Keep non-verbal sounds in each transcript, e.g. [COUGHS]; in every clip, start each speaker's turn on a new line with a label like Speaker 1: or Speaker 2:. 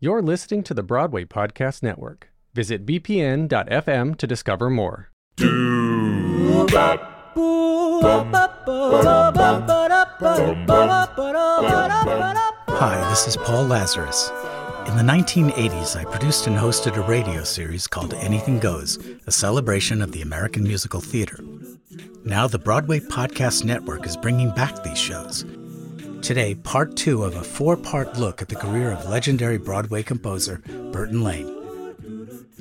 Speaker 1: You're listening to the Broadway Podcast Network. Visit bpn.fm to discover more.
Speaker 2: Hi, this is Paul Lazarus. In the 1980s, I produced and hosted a radio series called Anything Goes, a celebration of the American musical theater. Now, the Broadway Podcast Network is bringing back these shows. Today, part two of a four part look at the career of legendary Broadway composer Burton Lane.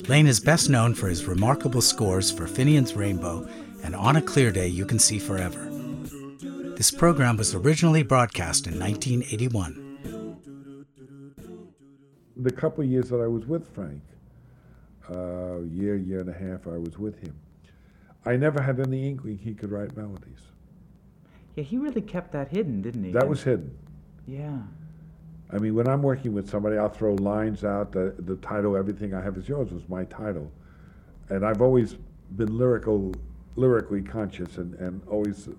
Speaker 2: Lane is best known for his remarkable scores for Finian's Rainbow and On a Clear Day You Can See Forever. This program was originally broadcast in 1981.
Speaker 3: The couple of years that I was with Frank, uh, year, year and a half, I was with him. I never had any inkling he could write melodies.
Speaker 4: Yeah, he really kept that hidden, didn't he?
Speaker 3: That was hidden.
Speaker 4: Yeah.
Speaker 3: I mean, when I'm working with somebody, I'll throw lines out. The, the title, everything I have is yours, was my title, and I've always been lyrical, lyrically conscious, and, and always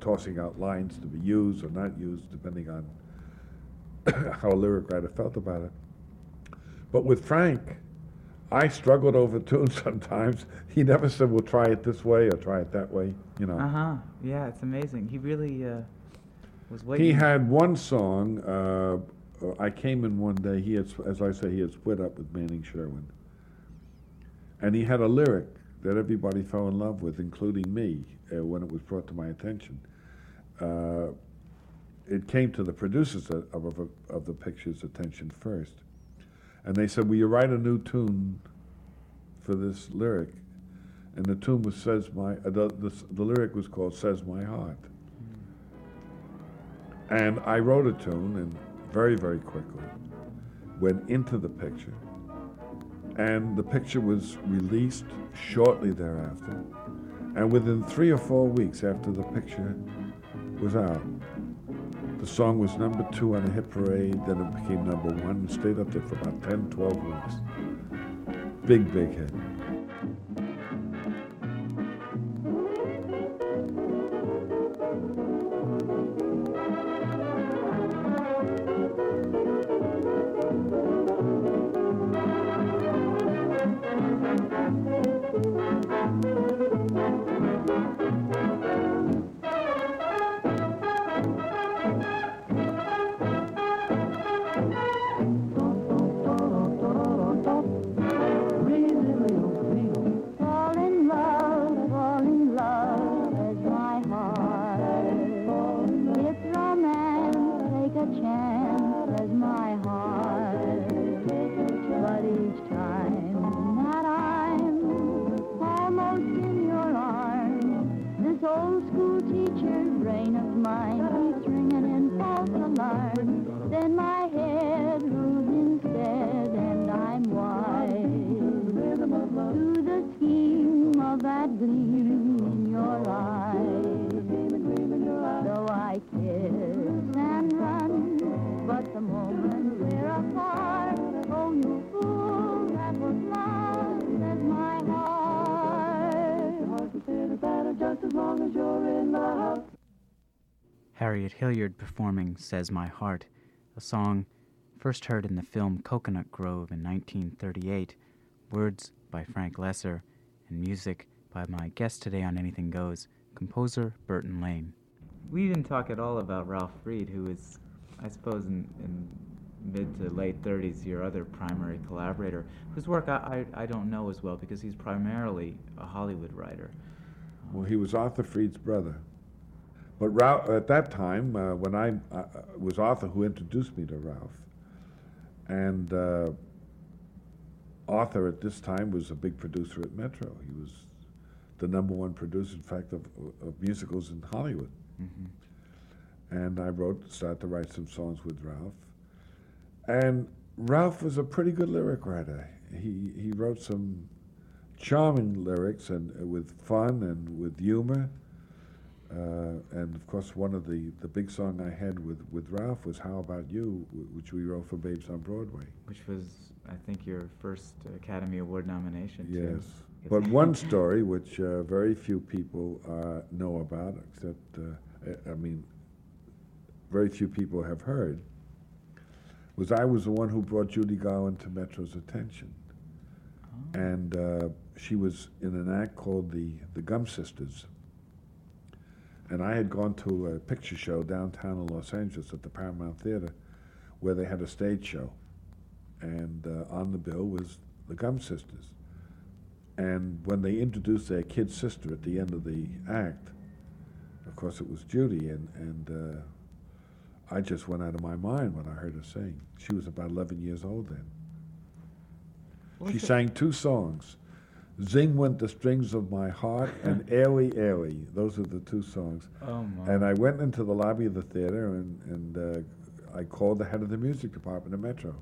Speaker 3: tossing out lines to be used or not used, depending on [COUGHS] how a lyric writer felt about it. But with Frank, I struggled over tunes [LAUGHS] sometimes. He never said, "We'll try it this way or try it that way." You know.
Speaker 4: Uh huh. Yeah, it's amazing. He really uh, was waiting.
Speaker 3: He had one song. Uh, uh, I came in one day. He had, as I say, he had split up with Manning Sherwin, and he had a lyric that everybody fell in love with, including me, uh, when it was brought to my attention. Uh, it came to the producers of, of, of the picture's attention first, and they said, "Will you write a new tune for this lyric?" And the tune was "Says My." Uh, the, the, the lyric was called "Says My Heart." And I wrote a tune, and very, very quickly went into the picture. And the picture was released shortly thereafter. And within three or four weeks after the picture was out, the song was number two on the hit parade, then it became number one stayed up there for about 10, 12 weeks. Big, big hit.
Speaker 4: Hilliard performing Says My Heart, a song first heard in the film Cocoanut Grove in 1938, words by Frank Loesser, and music by my guest today on Anything Goes, composer Burton Lane. We didn't talk at all about Ralph Freed, who is, I suppose, in, in mid to late 30s, your other primary collaborator, whose work I, I, I don't know as well because he's primarily a Hollywood writer.
Speaker 3: Well, he was Arthur Freed's brother. But Ralph, at that time, uh, when I uh, was Arthur who introduced me to Ralph, and uh, Arthur at this time was a big producer at Metro. He was the number one producer, in fact, of, of musicals in Hollywood. And I wrote, started to write some songs with Ralph. And Ralph was a pretty good lyric writer. He he wrote some charming lyrics and uh, with fun and with humor. Uh, and of course, one of the, the big song I had with, with Ralph was "How About You," which we wrote for Babes on Broadway.
Speaker 4: which was, I think, your first Academy Award nomination. too.
Speaker 3: Yes. But [LAUGHS] one story which uh, very few people uh, know about, except, uh, I- I mean, very few people have heard, was I was the one who brought Judy Garland to Metro's attention.
Speaker 4: Oh.
Speaker 3: And uh, she was in an act called the, the Gumm Sisters. And I had gone to a picture show downtown in Los Angeles at the Paramount Theater where they had a stage show. And uh, on the bill was the Gumm Sisters. And when they introduced their kid sister at the end of the act, of course it was Judy, and, and uh, I just went out of my mind when I heard her sing. She was about 11 years old then. She sang two songs. Zing went the strings of my heart and [LAUGHS] Eli Eli. Those are the two songs.
Speaker 4: Oh my.
Speaker 3: And I went into the lobby of the theater and, and uh, I called the head of the music department at Metro.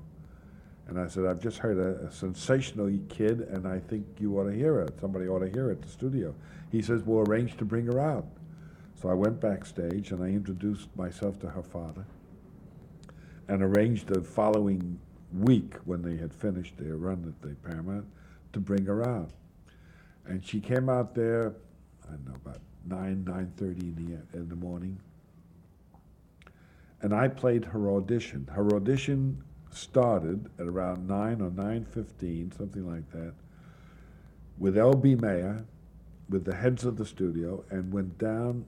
Speaker 3: And I said, I've just heard a, a sensational kid and I think you ought to hear it. Somebody ought to hear it at the studio. He says, we'll arrange to bring her out. So I went backstage and I introduced myself to her father and arranged the following week when they had finished their run at the Paramount to bring her out. And she came out there, I don't know, about 9, 9.30 in the, in the morning. And I played her audition. Her audition started at around 9 or 9.15, something like that, with L.B. Mayer, with the heads of the studio, and went down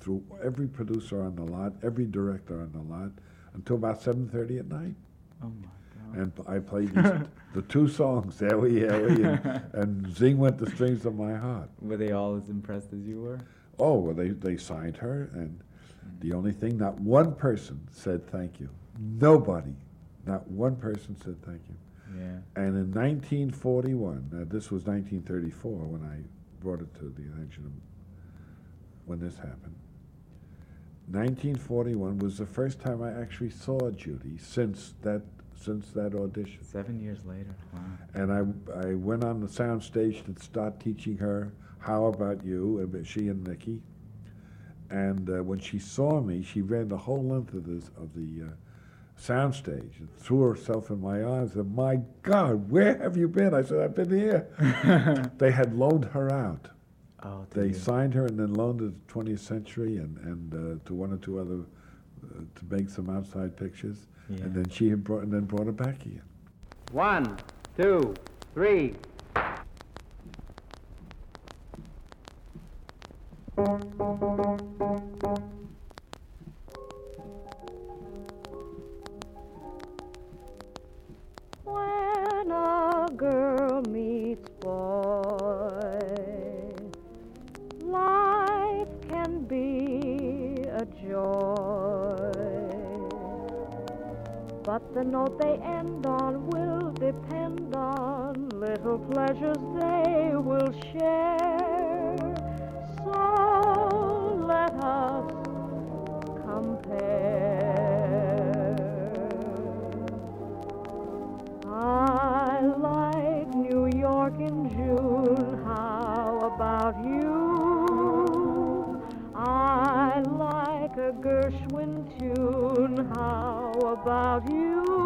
Speaker 3: through every producer on the lot, every director on the lot, until about 7.30 at night.
Speaker 4: oh my.
Speaker 3: And I played these, [LAUGHS] the two songs, [LAUGHS] Eli, Eli, and, [LAUGHS] and Zing Went the Strings of My Heart.
Speaker 4: Were they all as impressed as you were?
Speaker 3: Oh, well, they, they signed her, and the only thing, not one person said thank you. Nobody, not one person said thank you.
Speaker 4: Yeah.
Speaker 3: And in 1941, now this was 1934 when I brought it to the attention of when this happened. 1941 was the first time I actually saw Judy since that since that audition.
Speaker 4: Seven years later. Wow.
Speaker 3: And I, I went on the sound stage to start teaching her How About You, she and Mickey. And uh, when she saw me, she ran the whole length of, this, of the uh, sound stage and threw herself in my arms and, said, my God, where have you been? I said, I've been here. [LAUGHS] they had loaned her out.
Speaker 4: Oh,
Speaker 3: They
Speaker 4: you?
Speaker 3: signed her and then loaned her to 20th Century and, and uh, to one or two other, to make some outside pictures.
Speaker 4: Yeah.
Speaker 3: And then she had brought, and then brought her back again.
Speaker 5: One, two, three.
Speaker 6: Note they end on will depend on little pleasures they will share. So let us compare. I like New York in June. How about you? I like a Gershwin tune. How about you?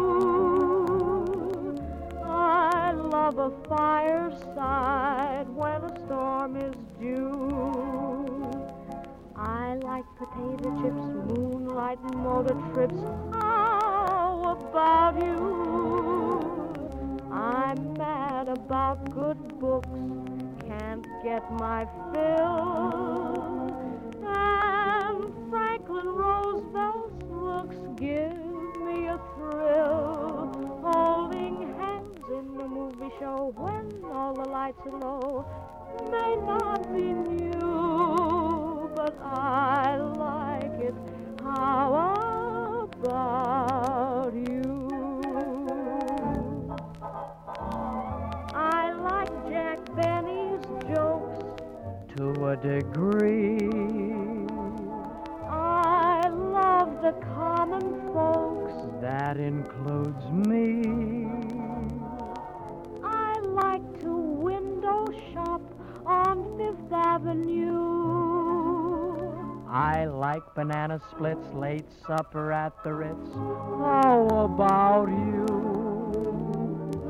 Speaker 6: Love a fireside when a storm is due. I like potato chips, moonlight, and motor trips. How about you? I'm mad about good books, can't get my fill. And Franklin Roosevelt's looks give me a thrill. Movie show when all the lights are low may not be new, but I like it. How about you? I like Jack Benny's jokes
Speaker 5: To a degree
Speaker 6: I love the common folks.
Speaker 5: that includes me.
Speaker 6: Avenue.
Speaker 5: I like banana splits, late supper at the Ritz. How about you?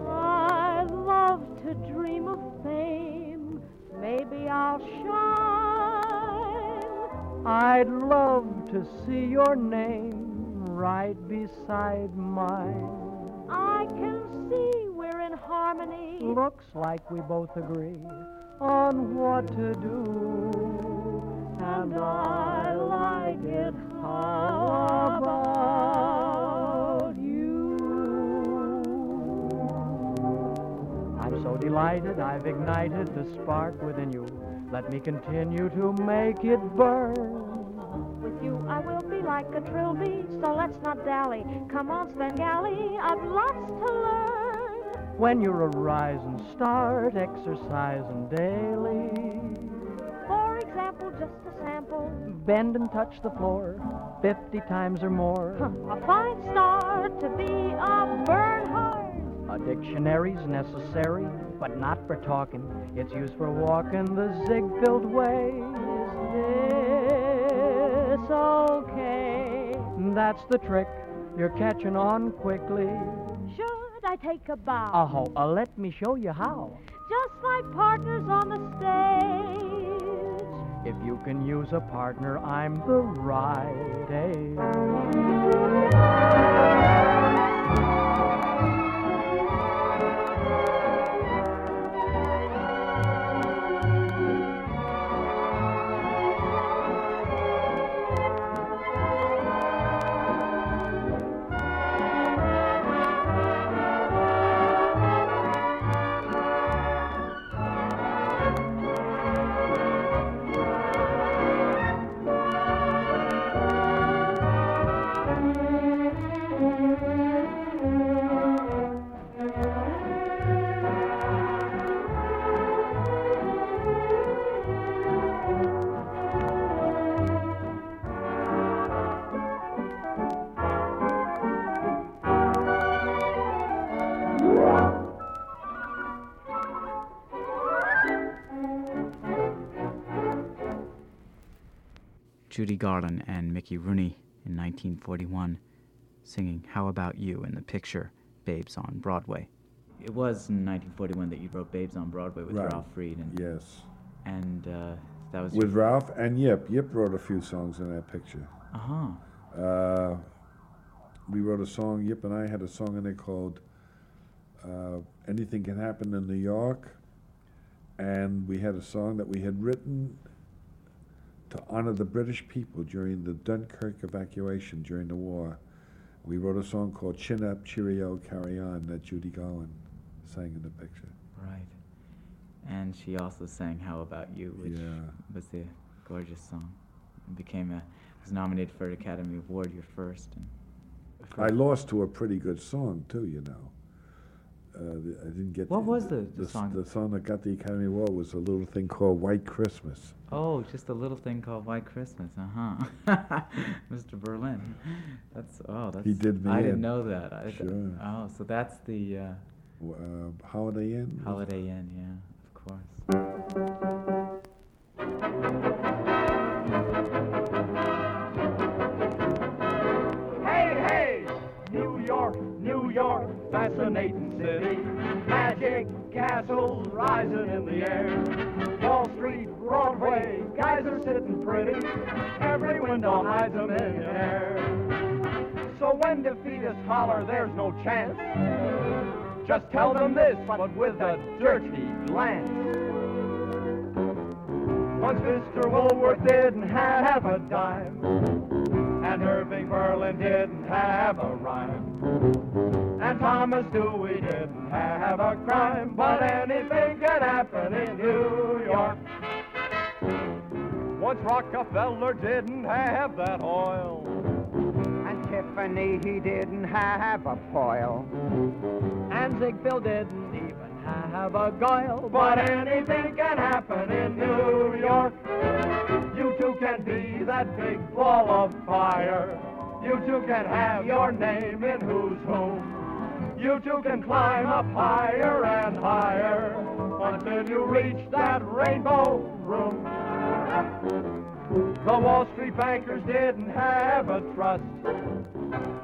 Speaker 6: I love to dream of fame. Maybe I'll shine.
Speaker 5: I'd love to see your name right beside mine.
Speaker 6: I can see we're in harmony.
Speaker 5: Looks like we both agree on what to do.
Speaker 6: And I like it. How about you?
Speaker 5: I'm so delighted I've ignited the spark within you. Let me continue to make it burn.
Speaker 6: With you, I will be like a trilby, so let's not dally. Come on, Svengali, I've lots to learn.
Speaker 5: When you're a rising start, exercising daily.
Speaker 6: For example, just a sample.
Speaker 5: Bend and touch the floor 50 times or more.
Speaker 6: A fine start to be a Bernhardt.
Speaker 5: A dictionary's necessary, but not for talking. It's used for walking the Ziegfeld way.
Speaker 6: Is this okay?
Speaker 5: That's the trick. You're catching on quickly.
Speaker 6: Should I take a bow?
Speaker 5: Oh, uh, let me show you how.
Speaker 6: Just like partners on the stage.
Speaker 5: If you can use a partner, I'm the right age.
Speaker 4: Judy Garland and Mickey Rooney in 1941 singing How About You in the picture Babes on Broadway. It was in 1941 that you wrote Babes on Broadway with
Speaker 3: Right.
Speaker 4: Ralph Freed and
Speaker 3: Yes.
Speaker 4: and uh, that was
Speaker 3: With Ralph and Yip. Yip wrote a few songs in that picture.
Speaker 4: uh-huh.
Speaker 3: Uh, we wrote a song, Yip and I had a song in it called uh, Anything Can Happen in New York. And we had a song that we had written to honor the British people during the Dunkirk evacuation during the war. We wrote a song called Chin Up, Cheerio, Carry On that Judy Garland sang in the picture.
Speaker 4: Right. And she also sang How About You, which
Speaker 3: Yeah.
Speaker 4: was a gorgeous song. It became a was nominated for an Academy Award, your first. And
Speaker 3: I lost to a pretty good song too, you know. Uh, the, I didn't get.
Speaker 4: What was the- the song?
Speaker 3: The song that got the Academy Award was a little thing called White Christmas.
Speaker 4: Oh, just a little thing called White Christmas, [LAUGHS] uh huh. Mr. Berlin. That's oh, that's.
Speaker 3: He did me
Speaker 4: I
Speaker 3: in.
Speaker 4: didn't know that. I,
Speaker 3: Sure.
Speaker 4: Oh, so that's the uh,
Speaker 3: Uh, Holiday Inn.
Speaker 4: Holiday Inn, yeah, of course.
Speaker 7: The air. Wall Street, Broadway, guys are sitting pretty. Every window hides a millionaire. So when defeatists holler there's no chance, just tell them this, but with a dirty glance. Once Mr. Woolworth didn't have a dime, and Irving Berlin didn't have a rhyme. And Thomas Dewey didn't have a crime, but anything can happen in New York. Once Rockefeller didn't have that oil,
Speaker 8: And Tiffany, he didn't have a foil.
Speaker 5: And Ziegfeld didn't even have a guile.
Speaker 7: but anything can happen in New York. You too can be that big ball of fire. You too can have your name in who's who. You too can climb up higher and higher until you reach that rainbow room. The Wall Street bankers didn't have a trust.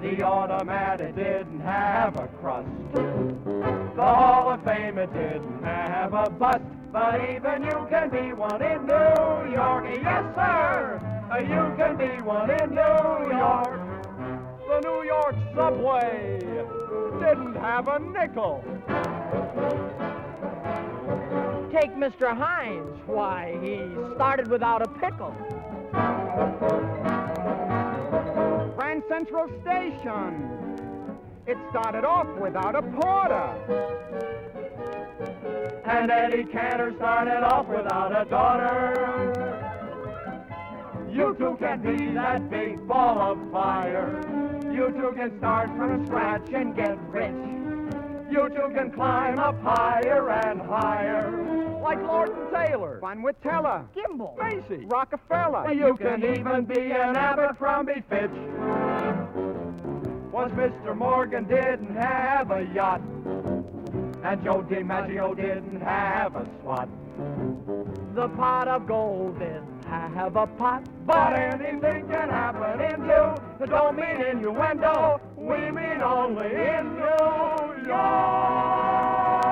Speaker 7: The automatic didn't have a crust. The Hall of Fame it didn't have a bust. But even you can be one in New York. Yes, sir. Uh, You can be one in New York. The New York subway. didn't have a nickel.
Speaker 5: Take Mr. Heinz. Why, he started without a pickle.
Speaker 8: Grand Central Station. It started off without a porter.
Speaker 7: And Eddie Cantor started off without a daughter. You too can be that big ball of fire. You too can start from scratch and get rich. You too can climb up higher and higher. Like Lord and Taylor.
Speaker 8: Bonwit Teller.
Speaker 5: Gimbel.
Speaker 7: Macy.
Speaker 8: Rockefeller.
Speaker 7: You can even be an Abercrombie Fitch. Was Mr. Morgan didn't have a yacht. And Joe DiMaggio didn't have a SWAT.
Speaker 5: The pot of gold didn't have a pot.
Speaker 7: But anything can happen in you. Don't mean innuendo. We mean only in New York.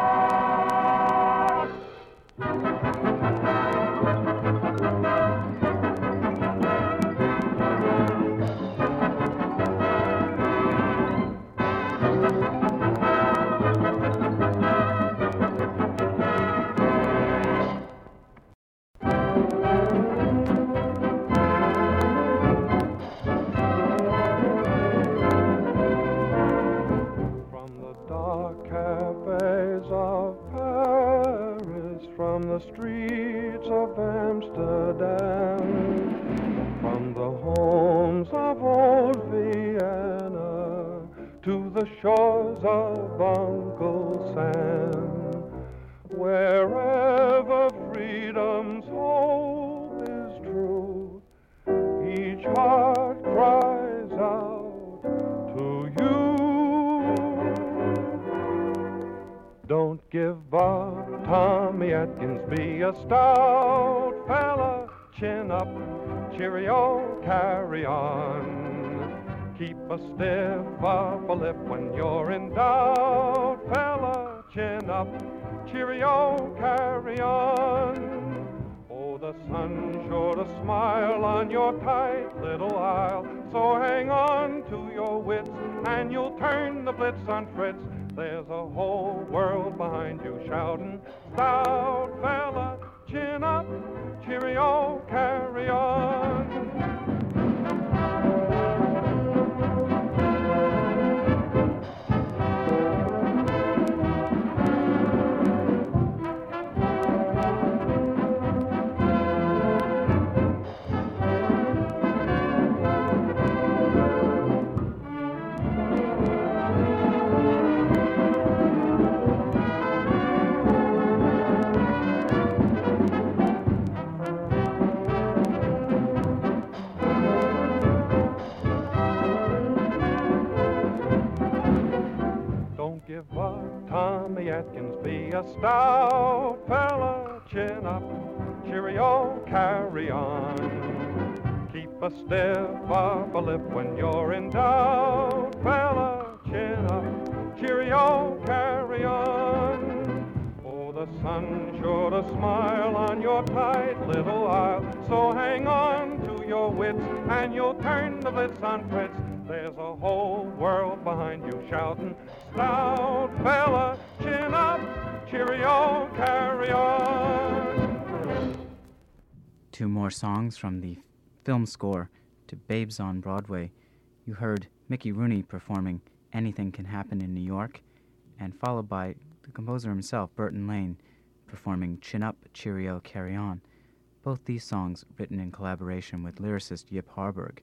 Speaker 9: Sam, wherever freedom's hope is true, each heart cries out to you. Don't give up, Tommy Atkins, be a stout fella. Chin up, cheerio, carry on. Keep a stiff upper lip when you're in doubt, fella. Chin up, cheerio, carry on. Oh, the sun sure to smile on your tight little isle. So hang on to your wits and you'll turn the blitz on Fritz. There's a whole world behind you shouting, stout fella, chin up, cheerio, carry on. Give up, Tommy Atkins, be a stout fella, chin up, cheerio, carry on. Keep a stiff upper lip when you're in doubt, fella, chin up, cheerio, carry on. Oh, the sun sure to smile on your tight little isle, so hang on to your wits and you'll turn the blitz on Fritz. There's a whole world behind you shouting, stout fella, chin up, cheerio, carry on.
Speaker 4: Two more songs from the film score to Babes on Broadway. You heard Mickey Rooney performing Anything Can Happen in New York, and followed by the composer himself, Burton Lane, performing Chin Up, Cheerio, Carry On. Both these songs written in collaboration with lyricist Yip Harburg.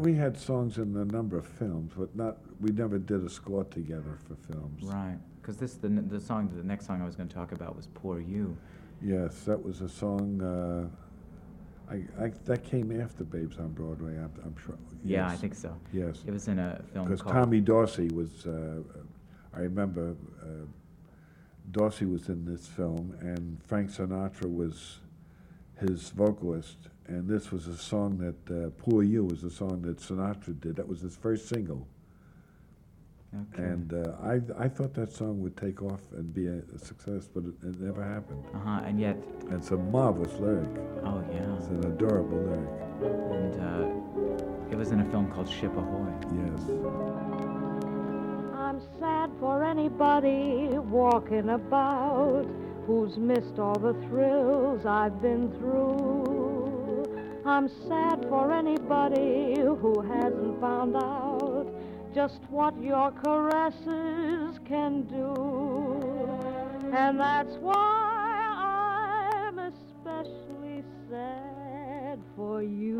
Speaker 3: We had songs in a number of films, but not, we never did a score together for films.
Speaker 4: Right, because this the the song the next song I was going to talk about was Poor You.
Speaker 3: Yes, that was a song, uh, I, I, that came after Babes on Broadway, I'm, I'm sure.
Speaker 4: Yeah, I think so.
Speaker 3: Yes.
Speaker 4: It was in a film
Speaker 3: Because Tommy Dorsey was, uh, I remember uh, Dorsey was in this film, and Frank Sinatra was his vocalist, and this was a song that uh, "Poor You" was a song that Sinatra did. That was his first single,
Speaker 4: Okay.
Speaker 3: and uh, I I thought that song would take off and be a, a success, but it, it never happened.
Speaker 4: Uh huh. And yet,
Speaker 3: And it's a marvelous lyric.
Speaker 4: oh yeah.
Speaker 3: It's an adorable lyric.
Speaker 4: And uh, it was in a film called Ship Ahoy.
Speaker 3: Yes.
Speaker 6: I'm sad for anybody walking about who's missed all the thrills I've been through. I'm sad for anybody who hasn't found out just what your caresses can do. And that's why I'm especially sad for you.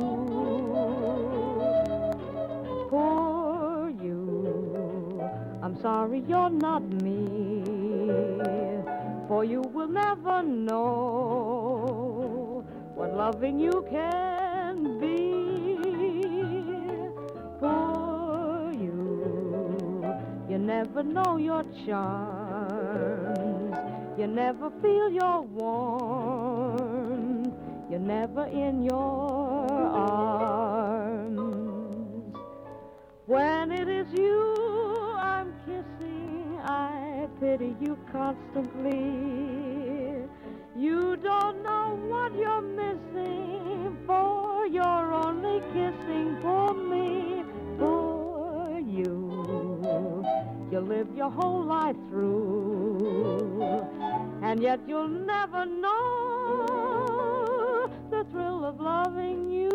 Speaker 6: For you. I'm sorry you're not me. For you will never know loving you can be. For you. You never know your charms. You never feel your warmth. You're never in your arms. When it is you I'm kissing, I pity you constantly. You don't know what you're missing, for you're only kissing for me, for you. You live your whole life through, and yet you'll never know the thrill of loving you.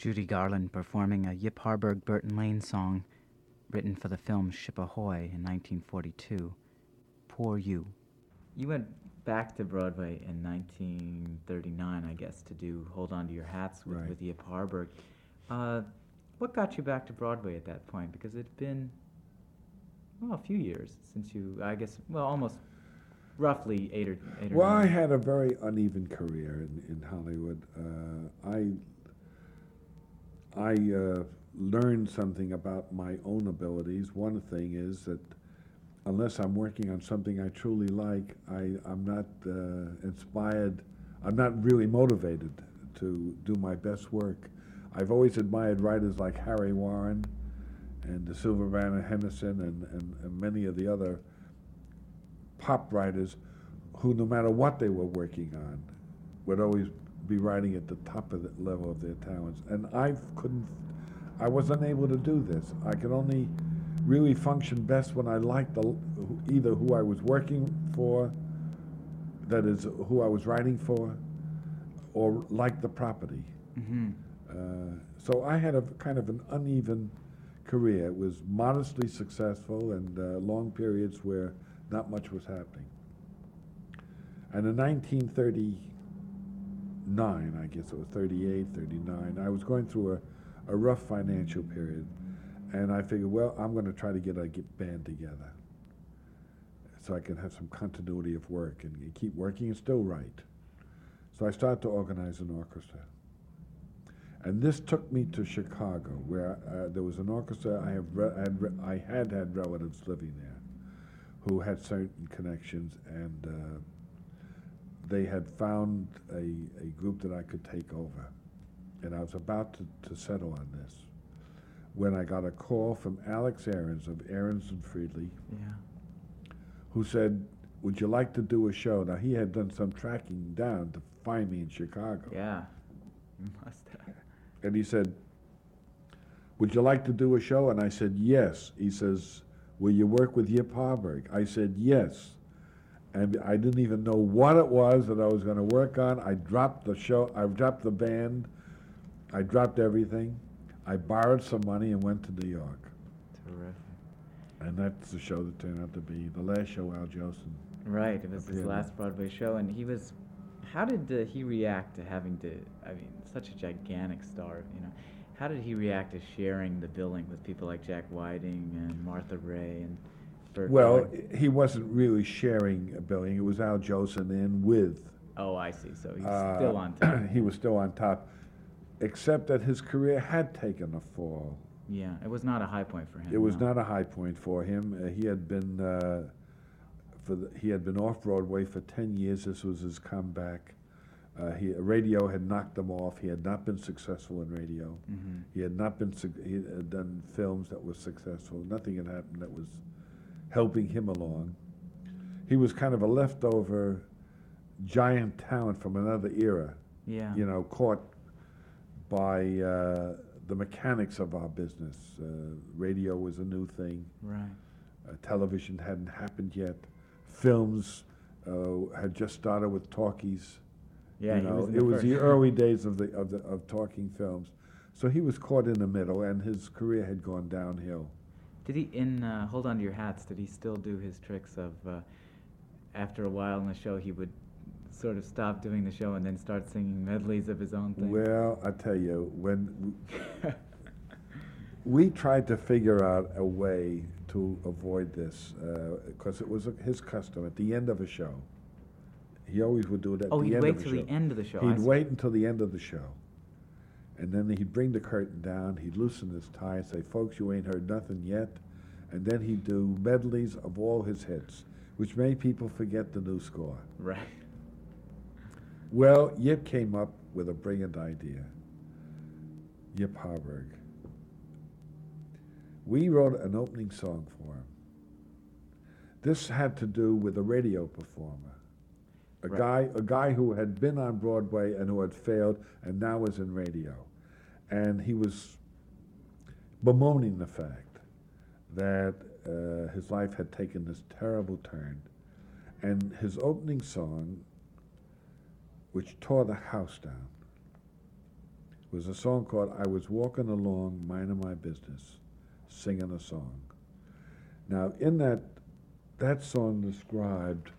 Speaker 4: Judy Garland performing a Yip Harburg Burton Lane song written for the film Ship Ahoy in 1942, Poor You. You went back to Broadway in 1939, I guess, to do Hold On to Your Hats with,
Speaker 3: Right.
Speaker 4: with Yip Harburg. Uh, what got you back to Broadway at that point? Because it'd been, well, a few years since you, I guess, well, almost roughly eight or eight or
Speaker 3: Well, I had a very uneven career in, in Hollywood. Uh, I I uh, learned something about my own abilities. One thing is that unless I'm working on something I truly like, I, I'm not uh, inspired, I'm not really motivated to do my best work. I've always admired writers like Harry Warren and DeSylva, Brown and Henderson and, and, and many of the other pop writers who, no matter what they were working on, would always be writing at the top of the level of their talents. And I couldn't, I was unable to do this. I could only really function best when I liked the, either who I was working for, that is, who I was writing for, or liked the property.
Speaker 4: Mhm.
Speaker 3: Uh, so I had a kind of an uneven career. It was modestly successful and uh, long periods where not much was happening. And in 1939, I guess it was 38, 39, I was going through a, a rough financial period. And I figured, well, I'm going to try to get a get band together so I can have some continuity of work and, and keep working and still write. So I started to organize an orchestra. And this took me to Chicago, where uh, there was an orchestra. I have re- I, had re- I had had relatives living there, who had certain connections, and uh, they had found a, a group that I could take over. And I was about to, to settle on this when I got a call from Alex Aarons of Aarons and Freedley,
Speaker 4: Yeah.
Speaker 3: who said, "Would you like to do a show?" Now he had done some tracking down to find me in Chicago.
Speaker 4: Yeah. Must have.
Speaker 3: And he said, Would you like to do a show? And I said, Yes. He says, Will you work with Yip Harburg? I said, Yes. And I didn't even know what it was that I was going to work on. I dropped the show, I dropped the band, I dropped everything. I borrowed some money and went to New York.
Speaker 4: Terrific.
Speaker 3: And that's the show that turned out to be the last show Al Jolson.
Speaker 4: Right, it was his last Broadway show, and he was. How did uh, he react to having to? I mean, such a gigantic star, you know. How did he react to sharing the billing with people like Jack Whiting and Martha Raye and
Speaker 3: Well,
Speaker 4: Gordon?
Speaker 3: he wasn't really sharing a billing. It was Al Jolson in with.
Speaker 4: Oh, I see. So he's
Speaker 3: uh,
Speaker 4: still on top. [CLEARS THROAT]
Speaker 3: he was still on top, except that his career had taken a fall.
Speaker 4: yeah, it was not a high point for him.
Speaker 3: It was
Speaker 4: no.
Speaker 3: not a high point for him. Uh, he had been uh, for the, he had been off Broadway for ten years. This was his comeback. Uh, he radio had knocked him off. He had not been successful in radio.
Speaker 4: Mhm.
Speaker 3: He had not been. He had done films that were successful. Nothing had happened that was helping him along. He was kind of a leftover giant talent from another era.
Speaker 4: Yeah.
Speaker 3: You know, caught by uh, the mechanics of our business. Uh, radio was a new thing.
Speaker 4: Right.
Speaker 3: Uh, television hadn't happened yet. Films uh, had just started with talkies.
Speaker 4: Yeah,
Speaker 3: you know,
Speaker 4: was
Speaker 3: it was the early days of the of the of talking films. So he was caught in the middle, and his career had gone downhill.
Speaker 4: Did he in uh, Hold On to Your Hats? Did he still do his tricks of uh, after a while in the show he would sort of stop doing the show and then start singing medleys of his own thing?
Speaker 3: Well, I tell you, when we tried to figure out a way to avoid this, because it was his custom at the end of a show. He always would do it at
Speaker 4: Oh,
Speaker 3: the show.
Speaker 4: Oh, he'd
Speaker 3: end
Speaker 4: wait
Speaker 3: of
Speaker 4: till the end of the show,
Speaker 3: He'd wait until the end of the show, and then he'd bring the curtain down. He'd loosen his tie and say, "Folks, you ain't heard nothing yet," and then he'd do medleys of all his hits, which made people forget the new score.
Speaker 4: Right.
Speaker 3: Well, Yip came up with a brilliant idea. Yip Harburg. We wrote an opening song for him. This had to do with a radio performer, a
Speaker 4: Right.
Speaker 3: guy, a guy who had been on Broadway and who had failed and now was in radio, and he was bemoaning the fact that uh, his life had taken this terrible turn, and his opening song which tore the house down was a song called I Was Walking Along, Minding My Business, Singing a Song. Now, in that, that song described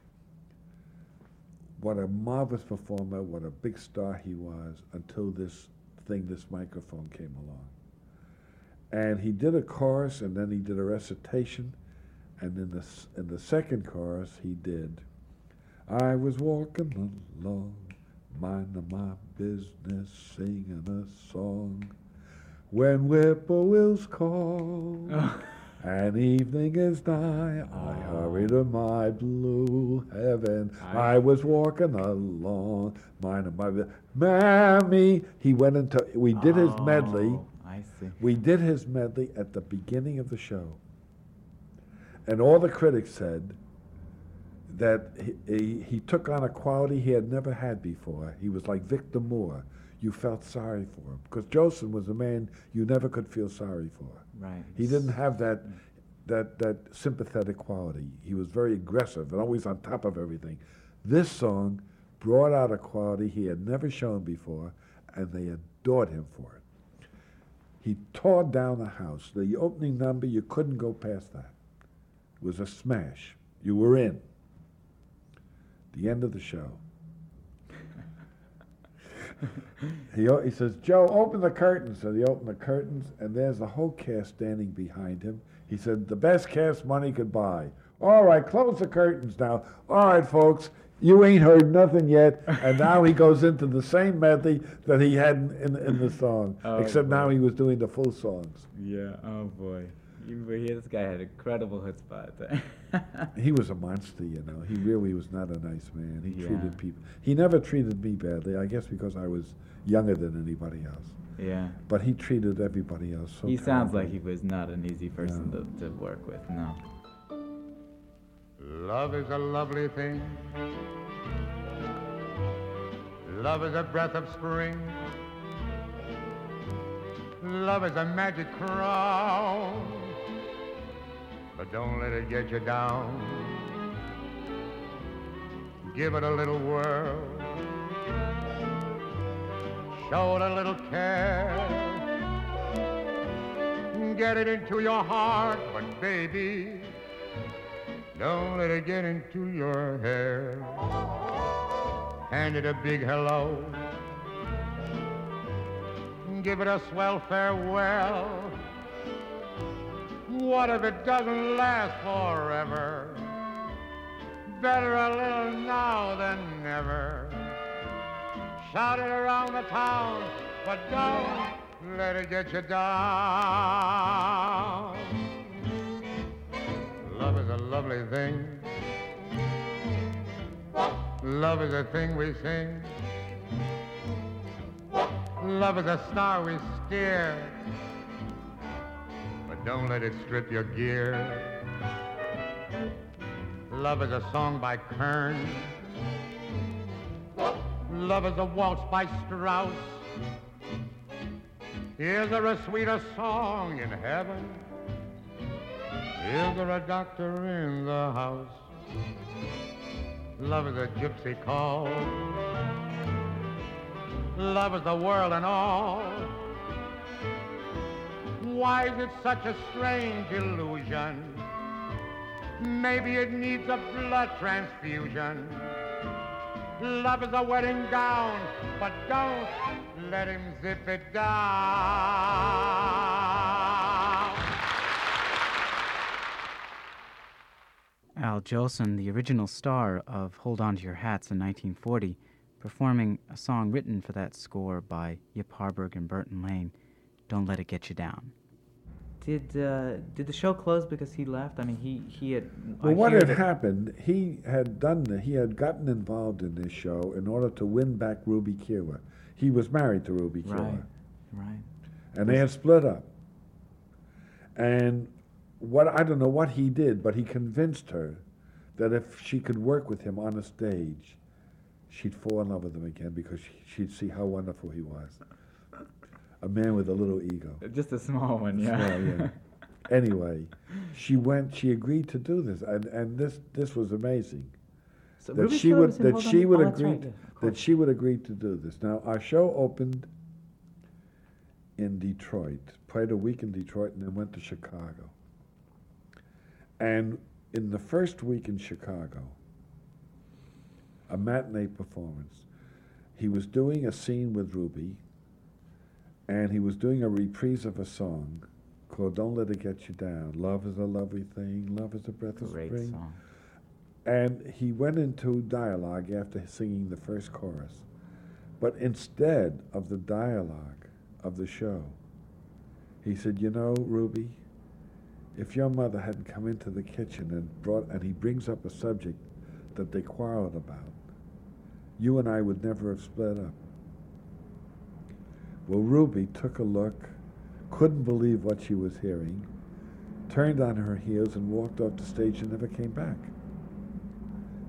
Speaker 3: what a marvelous performer, what a big star he was until this thing, this microphone came along. And he did a chorus and then he did a recitation. And in the, in the second chorus, he did, I was walking along, minding my business, singing a song. When whippoorwills call, [LAUGHS] and evening is nigh, I hurry to my blue heaven. I was walking along, minding my business. Mammy, he went into, we did his medley.
Speaker 4: Oh, I see.
Speaker 3: We did his medley at the beginning of the show. And all the critics said that he, he, he took on a quality he had never had before. He was like Victor Moore. You felt sorry for him. Because Jolson was a man you never could feel sorry for.
Speaker 4: Right.
Speaker 3: He didn't have that, that, that sympathetic quality. He was very aggressive and always on top of everything. This song brought out a quality he had never shown before, and they adored him for it. He tore down the house. The opening number, you couldn't go past that. It was a smash. You were in. The end of the show. [LAUGHS] he, he says, Joe, open the curtains. So he opened the curtains, and there's the whole cast standing behind him. He said, the best cast money could buy. All right, close the curtains now. All right, folks, you ain't heard nothing yet. And now he goes into the same medley that he had in, in, in the song,
Speaker 4: Oh,
Speaker 3: except now he was doing the full songs.
Speaker 4: Yeah. Oh boy. You, but he- this guy had incredible chutzpah. [LAUGHS]
Speaker 3: He was a monster, you know. He really was not a nice man. He
Speaker 4: Yeah.
Speaker 3: treated people. He never treated me badly. I guess because I was younger than anybody else.
Speaker 4: Yeah.
Speaker 3: But he treated everybody else so.
Speaker 4: he sounds like he was not an easy person to, to work with. No.
Speaker 10: Love is a lovely thing. Love is a breath of spring. Love is a magic crown. But don't let it get you down. Give it a little whirl. show it a little care. Get it into your heart, but baby, don't let it get into your hair. Hand it a big hello. Give it a swell farewell. What if it doesn't last forever? Better a little now than never. Shout it around the town, but don't let it get you down. Love is a lovely thing. Love is a thing we sing. Love is a star we steer. Don't let it strip your gear. Love is a song by Kern. Love is a waltz by Strauss. Is there a sweeter song in heaven? Is there a doctor in the house? Love is a gypsy call. Love is the world and all. Why is it such a strange illusion? Maybe it needs a blood transfusion. Love is a wedding gown, but don't let him zip it down.
Speaker 4: Al Jolson, the original star of Hold On to Your Hats in 1940, performing a song written for that score by Yip Harburg and Burton Lane, Don't Let It Get You Down.
Speaker 11: Did uh, did the show close because he left? I mean, he he had. I
Speaker 3: Well, what had happened, he had done, the- he had gotten involved in this show in order to win back Ruby Keeler. He was married to Ruby Keeler.
Speaker 11: Right, right.
Speaker 3: And they had split up. And what, I don't know what he did, but he convinced her that if she could work with him on a stage, she'd fall in love with him again because she'd see how wonderful he was. A man with a little ego.
Speaker 11: Just a small one, yeah.
Speaker 3: Small, yeah. [LAUGHS] Anyway, she went. She agreed to do this, and, and this this was amazing.
Speaker 11: So
Speaker 3: that
Speaker 11: Ruby
Speaker 3: she would that
Speaker 11: Hold On-
Speaker 3: she would
Speaker 11: oh,
Speaker 3: agree
Speaker 11: right,
Speaker 3: to- that she would agree to do this. Now our show opened in Detroit, played a week in Detroit, and then went to Chicago. And in the first week in Chicago, a matinee performance, he was doing a scene with Ruby, and he was doing a reprise of a song called "Don't Let It Get You Down." Love is a lovely thing. Love is a breath of
Speaker 4: Great
Speaker 3: spring.
Speaker 4: song.
Speaker 3: And he went into dialogue after singing the first chorus. But instead of the dialogue of the show, he said, You know, Ruby, if your mother hadn't come into the kitchen and brought, and he brings up a subject that they quarreled about, you and I would never have split up. Well, Ruby took a look, couldn't believe what she was hearing, turned on her heels and walked off the stage and never came back.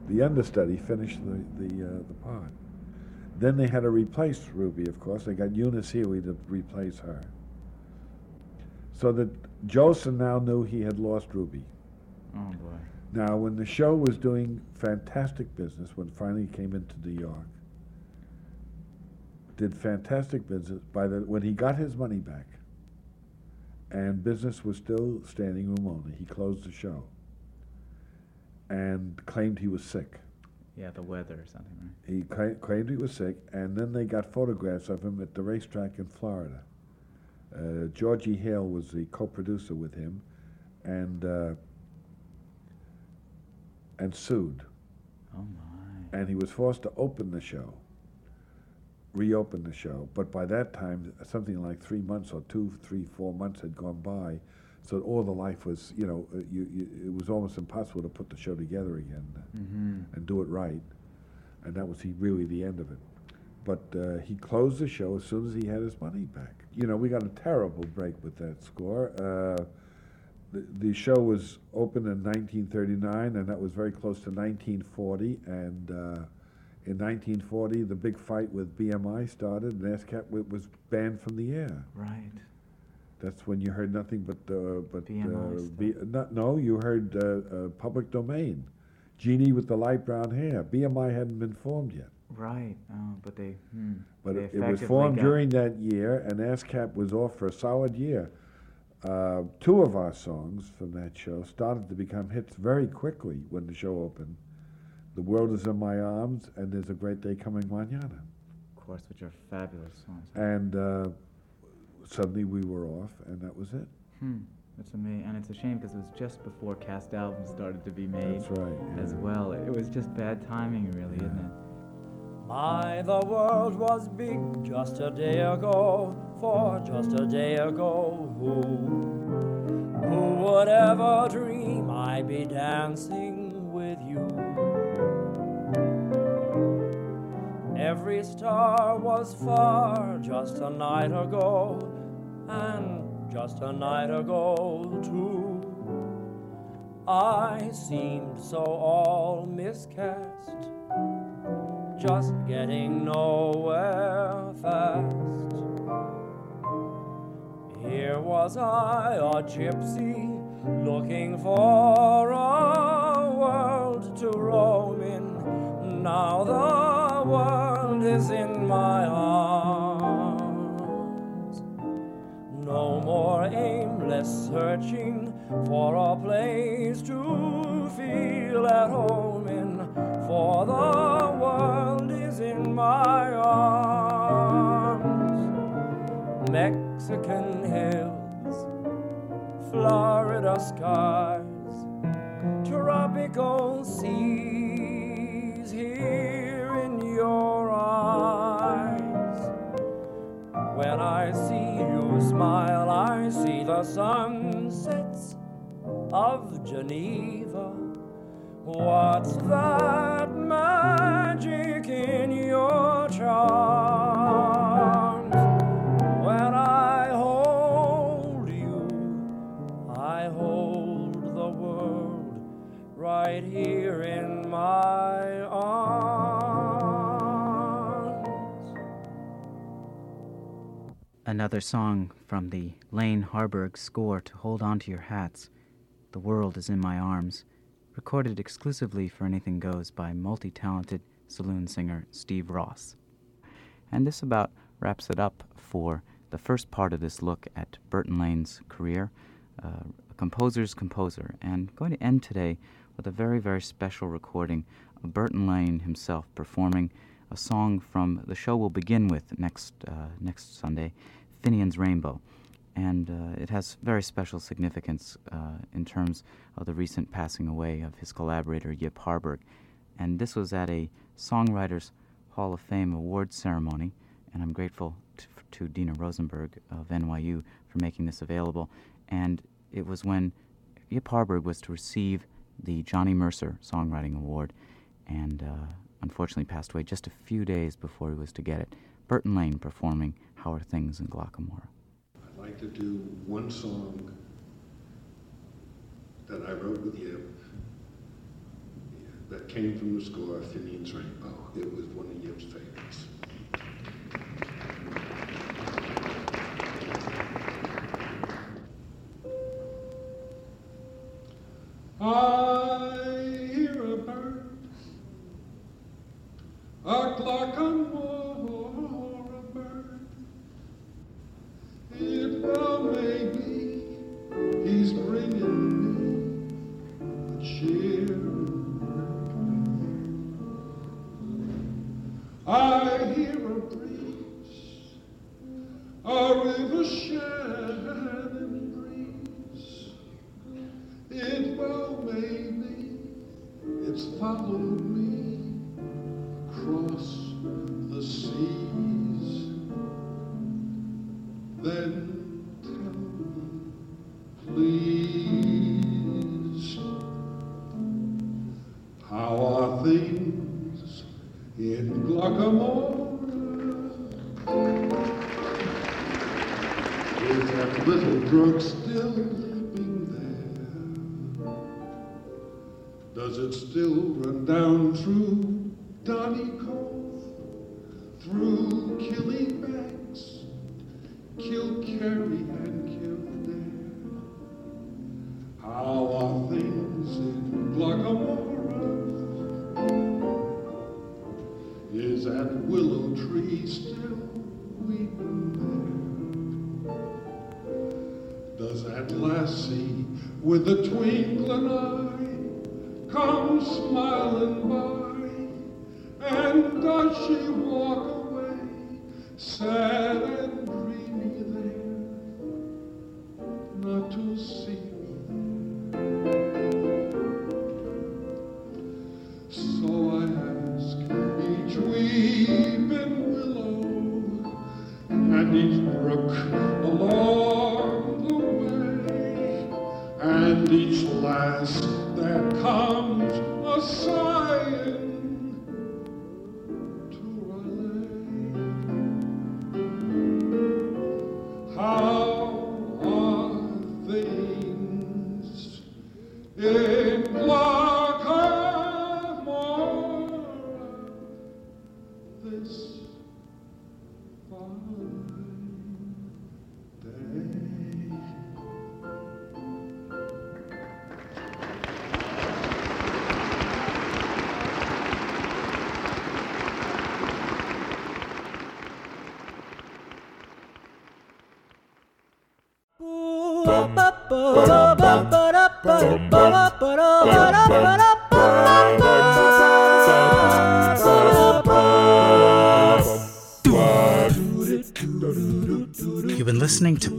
Speaker 3: The understudy finished the the, uh, the part. Then they had to replace Ruby, of course. They got Eunice Healey to replace her. So that Jolson now knew he had lost Ruby.
Speaker 4: Oh boy.
Speaker 3: Now, when the show was doing fantastic business, when it finally came into New York, did fantastic business. By the when he got his money back, and business was still standing room only, he closed the show. And claimed he was sick.
Speaker 4: Yeah, the weather or something, right?
Speaker 3: He cla- claimed he was sick, and then they got photographs of him at the racetrack in Florida. Uh, Georgie Hale was the co-producer with him, and uh, and sued.
Speaker 4: Oh my.
Speaker 3: And he was forced to open the show, reopen the show. But by that time, something like three months or two, three, four months had gone by, so all the life was, you know, uh, you, you, it was almost impossible to put the show together again
Speaker 4: Mhm.
Speaker 3: and do it right. And that was he, really the end of it. But uh, he closed the show as soon as he had his money back. You know, we got a terrible break with that score. Uh, the, the show was opened in 1939, and that was very close to 1940. And uh, in 1940, the big fight with BMI started, and ASCAP was banned from the air.
Speaker 4: Right.
Speaker 3: That's when you heard nothing but uh, but
Speaker 4: BMI
Speaker 3: uh, B, not, no, you heard uh, uh, public domain. Genie with the light brown hair. BMI hadn't been formed yet.
Speaker 4: Right. Oh, but they. Hmm,
Speaker 12: But
Speaker 4: they
Speaker 12: it, it was formed
Speaker 4: got-
Speaker 12: during that year, and ASCAP was off for a solid year. Uh, two of our songs from that show started to become hits very quickly when the show opened. The World is in My Arms, and There's a Great Day Coming Mañana.
Speaker 4: Of course, which are fabulous songs.
Speaker 12: And uh, suddenly we were off, and that was it.
Speaker 4: Hmm. That's amazing, and it's a shame because it was just before cast albums started to be made.
Speaker 12: That's right,
Speaker 4: As well, it was just bad timing, really, isn't it?
Speaker 13: My, the world was big just a day ago, for just a day ago. Who, who would ever dream I'd be dancing Every star was far just a night ago, and just a night ago, too. I seemed so all miscast just getting nowhere fast. Here was I, a gypsy, looking for a world to roam in. Now the world is in my arms. No more aimless searching for a place to feel at home in, for the world is in my arms. Mexican hills, Florida skies, tropical seas When I see you smile, I see the sunsets of Geneva. What's that magic in your charms?
Speaker 4: Another song from the Lane Harburg score to Hold On to Your Hats. The World is in My Arms, recorded exclusively for Anything Goes by multi talented saloon singer Steve Ross. And this about wraps it up for the first part of this look at Burton Lane's career, uh, a composer's composer, and going to end today with a very, very special recording of Burton Lane himself performing a song from the show we'll begin with next, uh, next Sunday, Finian's Rainbow. And uh, it has very special significance uh, in terms of the recent passing away of his collaborator Yip Harburg. And this was at a Songwriters Hall of Fame award ceremony, and I'm grateful to, to Dina Rosenberg of NYU for making this available. And it was when Yip Harburg was to receive the Johnny Mercer Songwriting Award, and uh, unfortunately passed away just a few days before he was to get it. Burton Lane performing How Are Things in Glocca Morra.
Speaker 3: I'd like to do one song that I wrote with Yip that came from the score of Finian's Rainbow. It was one of Yip's favorites. I hear a breeze, a river shining breeze. It well may be it's followed me Does it still run down through Donny Cove, through Killybegs, Kilkerry and Kildare? How are things in Glockamora? Is that willow tree still weeping there? Does that lassie with the twinkling eye come smiling by? And does she walk away sad and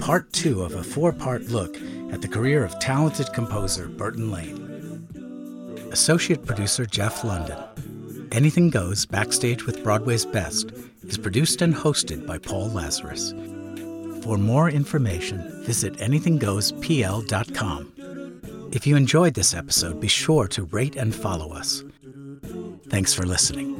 Speaker 2: part two of a four part look at the career of talented composer Burton Lane. Associate producer Jeff London. Anything Goes Backstage with Broadway's Best is produced and hosted by Paul Lazarus. For more information, visit anythinggoespl.com. If you enjoyed this episode, be sure to rate and follow us. Thanks for listening.